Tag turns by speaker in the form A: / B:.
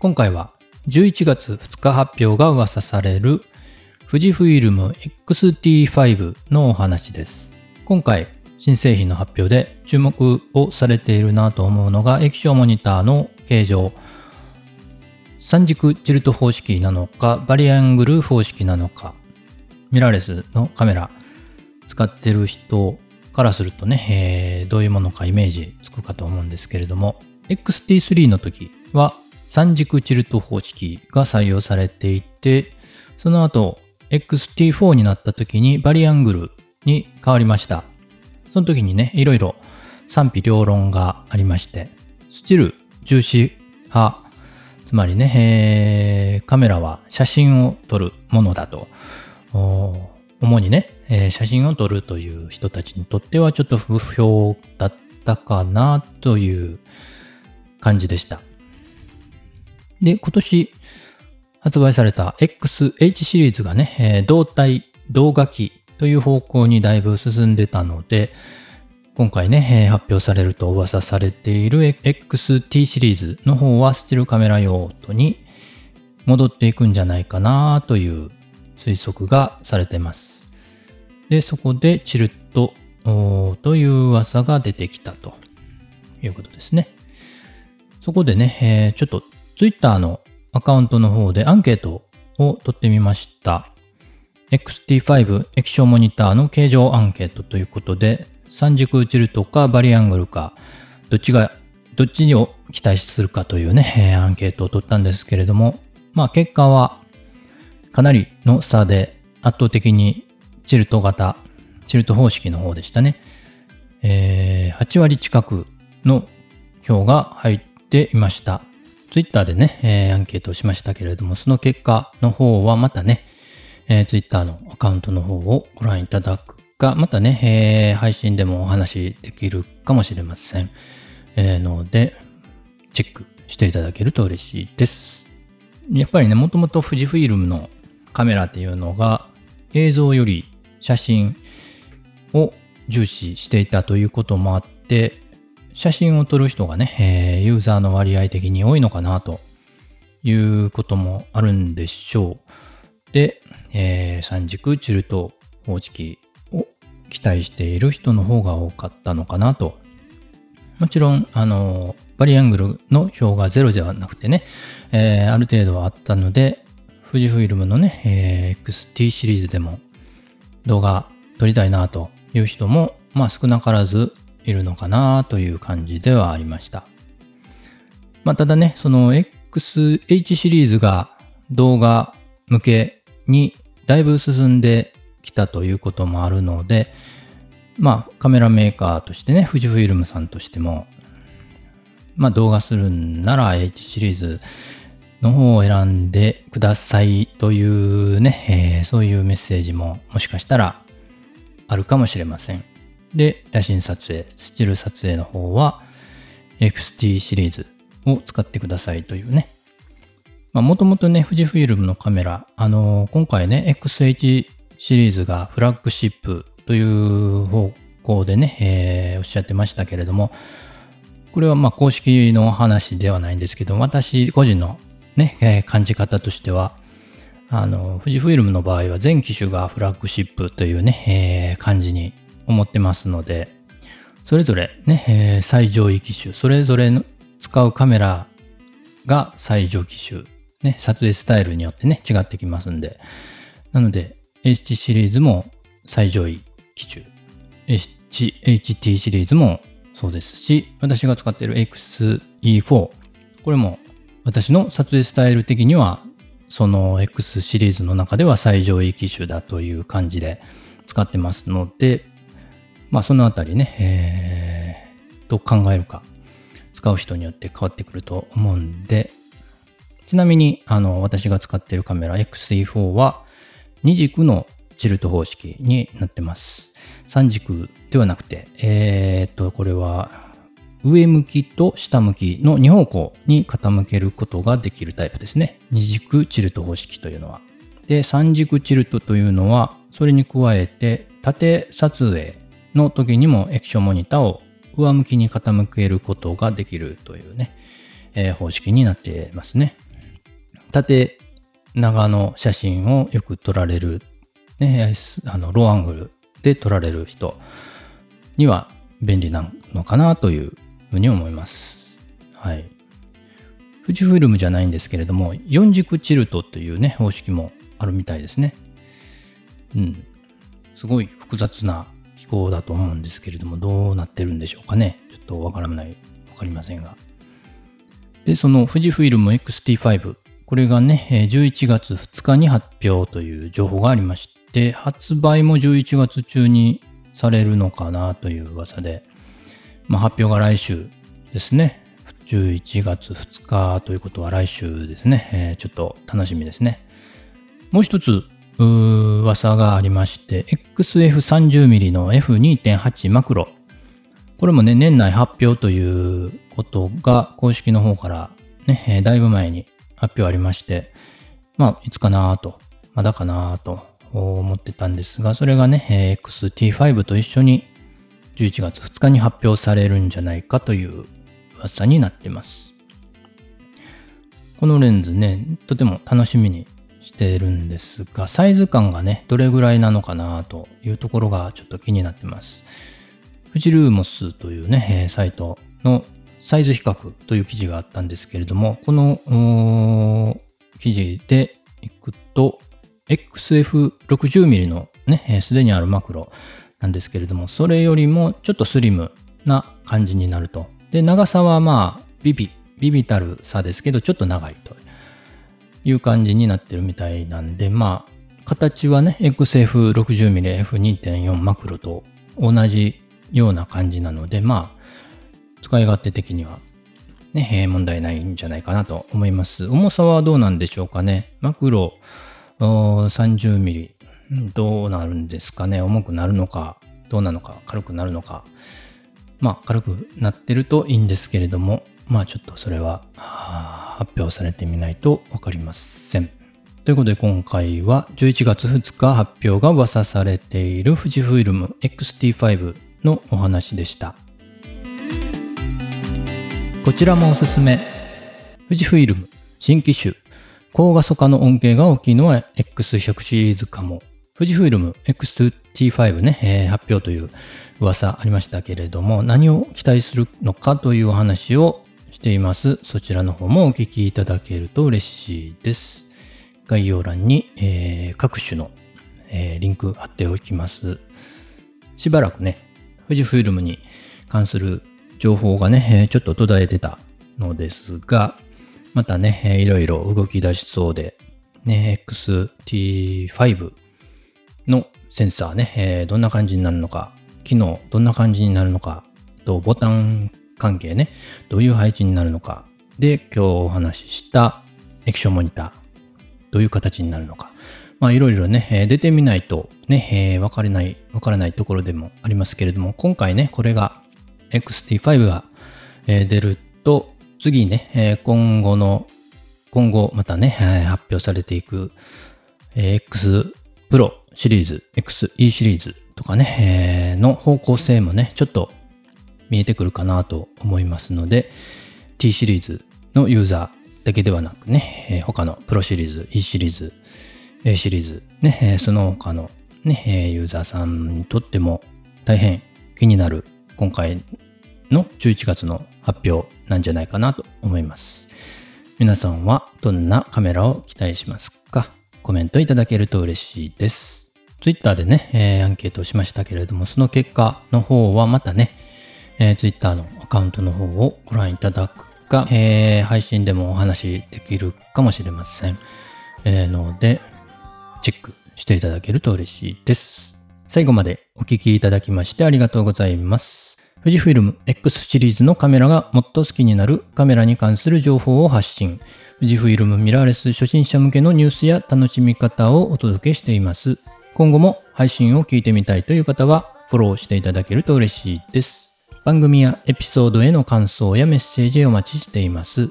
A: 今回は11月2日発表が噂される富士フイルム XT5 のお話です。今回新製品の発表で注目をされているなと思うのが液晶モニターの形状三軸チルト方式なのかバリアングル方式なのかミラーレスのカメラ使ってる人からするとね、えー、どういうものかイメージつくかと思うんですけれども XT3 の時は三軸チルト方式が採用されていてその後 XT4 になった時にバリアングルに変わりましたその時にね、いろいろ賛否両論がありまして、スチル重視派、つまりね、えー、カメラは写真を撮るものだと、主にね、えー、写真を撮るという人たちにとってはちょっと不評だったかなという感じでした。で、今年発売された XH シリーズがね、えー、動体、動画機という方向にだいぶ進んでたので、今回ねえ、発表されると噂されている XT シリーズの方はスチルカメラ用途に戻っていくんじゃないかなという推測がされてます。で、そこでチルットという噂が出てきたということですね。そこでね、えー、ちょっと Twitter のアカウントの方でアンケートを取ってみました。XT5 液晶モニターの形状アンケートということで、三軸チルトかバリアングルか、どっちが、どっちを期待するかというね、アンケートを取ったんですけれども、まあ結果はかなりの差で圧倒的にチルト型、チルト方式の方でしたね。えー、8割近くの票が入っていました。ツイッターでね、えー、アンケートをしましたけれども、その結果の方はまたね、えー、Twitter のアカウントの方をご覧いただくか、またね、えー、配信でもお話できるかもしれません。えー、ので、チェックしていただけると嬉しいです。やっぱりね、もともと富士フイルムのカメラっていうのが映像より写真を重視していたということもあって、写真を撮る人がね、えー、ユーザーの割合的に多いのかなということもあるんでしょう。で、えー、三軸チルト方式を期待している人の方が多かったのかなと。もちろん、あの、バリアングルの表が0ではなくてね、えー、ある程度はあったので、富士フイルムのね、えー、XT シリーズでも動画撮りたいなという人も、まあ少なからずいるのかなという感じではありました。まあただね、その XH シリーズが動画向けにだいぶ進んできたということもあるので、まあカメラメーカーとしてね、富士フイルムさんとしても、まあ動画するんなら H シリーズの方を選んでくださいというね、えー、そういうメッセージももしかしたらあるかもしれません。で、写真撮影、スチル撮影の方は XT シリーズを使ってくださいというね、もともとね、富士フイルムのカメラ、あのー、今回ね、XH シリーズがフラッグシップという方向でね、えー、おっしゃってましたけれども、これはま公式の話ではないんですけど、私個人のね、えー、感じ方としては、あの、富士フイルムの場合は全機種がフラッグシップというね、えー、感じに思ってますので、それぞれね、えー、最上位機種、それぞれの使うカメラが最上機種ね、撮影スタイルによってね、違ってきますんで。なので、HT シリーズも最上位機種。HT シリーズもそうですし、私が使っている XE4。これも私の撮影スタイル的には、その X シリーズの中では最上位機種だという感じで使ってますので、まあそのあたりね、えー、どう考えるか、使う人によって変わってくると思うんで、ちなみに、あの、私が使っているカメラ XE4 は2軸のチルト方式になってます。3軸ではなくて、えー、っと、これは上向きと下向きの2方向に傾けることができるタイプですね。2軸チルト方式というのは。で、3軸チルトというのは、それに加えて縦撮影の時にも液晶モニターを上向きに傾けることができるというね、えー、方式になってますね。縦長の写真をよく撮られる、ね、あのローアングルで撮られる人には便利なのかなというふうに思います。はい。富士フイルムじゃないんですけれども、4軸チルトというね、方式もあるみたいですね。うん。すごい複雑な機構だと思うんですけれども、どうなってるんでしょうかね。ちょっとわからない、わかりませんが。で、その富士フイルム XT5、これがね、11月2日に発表という情報がありまして、発売も11月中にされるのかなという噂で、まあ、発表が来週ですね。11月2日ということは来週ですね。えー、ちょっと楽しみですね。もう一つ噂がありまして、XF30mm の F2.8 マクロ。これもね、年内発表ということが公式の方からねえ、だいぶ前に発表ありまして、まあ、いつかなと、まだかなと思ってたんですが、それがねえ、XT5 と一緒に11月2日に発表されるんじゃないかという噂になってます。このレンズね、とても楽しみにしてるんですが、サイズ感がね、どれぐらいなのかなというところがちょっと気になってます。フジルーモスというね、サイトのサイズ比較という記事があったんですけれども、この記事でいくと、XF60mm のね、すでにあるマクロなんですけれども、それよりもちょっとスリムな感じになると。で、長さはまあ、ビビ、ビビたる差ですけど、ちょっと長いという感じになってるみたいなんで、まあ、形はね、XF60mmF2.4 マクロと同じような感じなので、まあ、使い勝手的にはね、問題ないんじゃないかなと思います。重さはどうなんでしょうかね。マクロ 30mm どうなるんですかね。重くなるのか、どうなのか、軽くなるのか。まあ、軽くなってるといいんですけれども、まあ、ちょっとそれは発表されてみないとわかりません。ということで今回は11月2日発表が噂されている富士フイルム XT5 のお話でした。こちらもおすすめ。富士フイルム新機種高画素化の恩恵が大きいのは X100 シリーズかも。富士フイルム X2T5 ね、えー、発表という噂ありましたけれども、何を期待するのかというお話をしています。そちらの方もお聞きいただけると嬉しいです。概要欄に、えー、各種の、えー、リンク貼っておきます。しばらくね、富士フイルムに関する情報がね、ちょっと途絶えてたのですが、またね、いろいろ動き出しそうで、ね、XT5 のセンサーね、え、どんな感じになるのか、機能どんな感じになるのか、とボタン関係ね、どういう配置になるのか、で、今日お話しした液晶モニター、どういう形になるのか、まあいろいろね、え、出てみないとね、えー、からない、わからないところでもありますけれども、今回ね、これが XT5 が、えー、出ると、次ね、えー、今後の、今後またね、えー、発表されていく、えー、X Pro シリーズ、XE シリーズとかね、えー、の方向性もね、ちょっと見えてくるかなと思いますので、T シリーズのユーザーだけではなくね、え、他のプロシリーズ、E シリーズ、A シリーズ、ね、え、その他のね、え、ユーザーさんにとっても大変気になる今回の11月の発表なんじゃないかなと思います。皆さんはどんなカメラを期待しますか？コメントいただけると嬉しいです。Twitter でね、えー、アンケートをしましたけれども、その結果の方はまたね、えー、Twitter のアカウントの方をご覧いただくか、えー、配信でもお話できるかもしれません。えー、ので、チェックしていただけると嬉しいです。最後までお聴きいただきましてありがとうございます。富士フィルム X シリーズのカメラがもっと好きになるカメラに関する情報を発信。富士フィルムミラーレス初心者向けのニュースや楽しみ方をお届けしています。今後も配信を聞いてみたいという方はフォローしていただけると嬉しいです。番組やエピソードへの感想やメッセージをお待ちしています。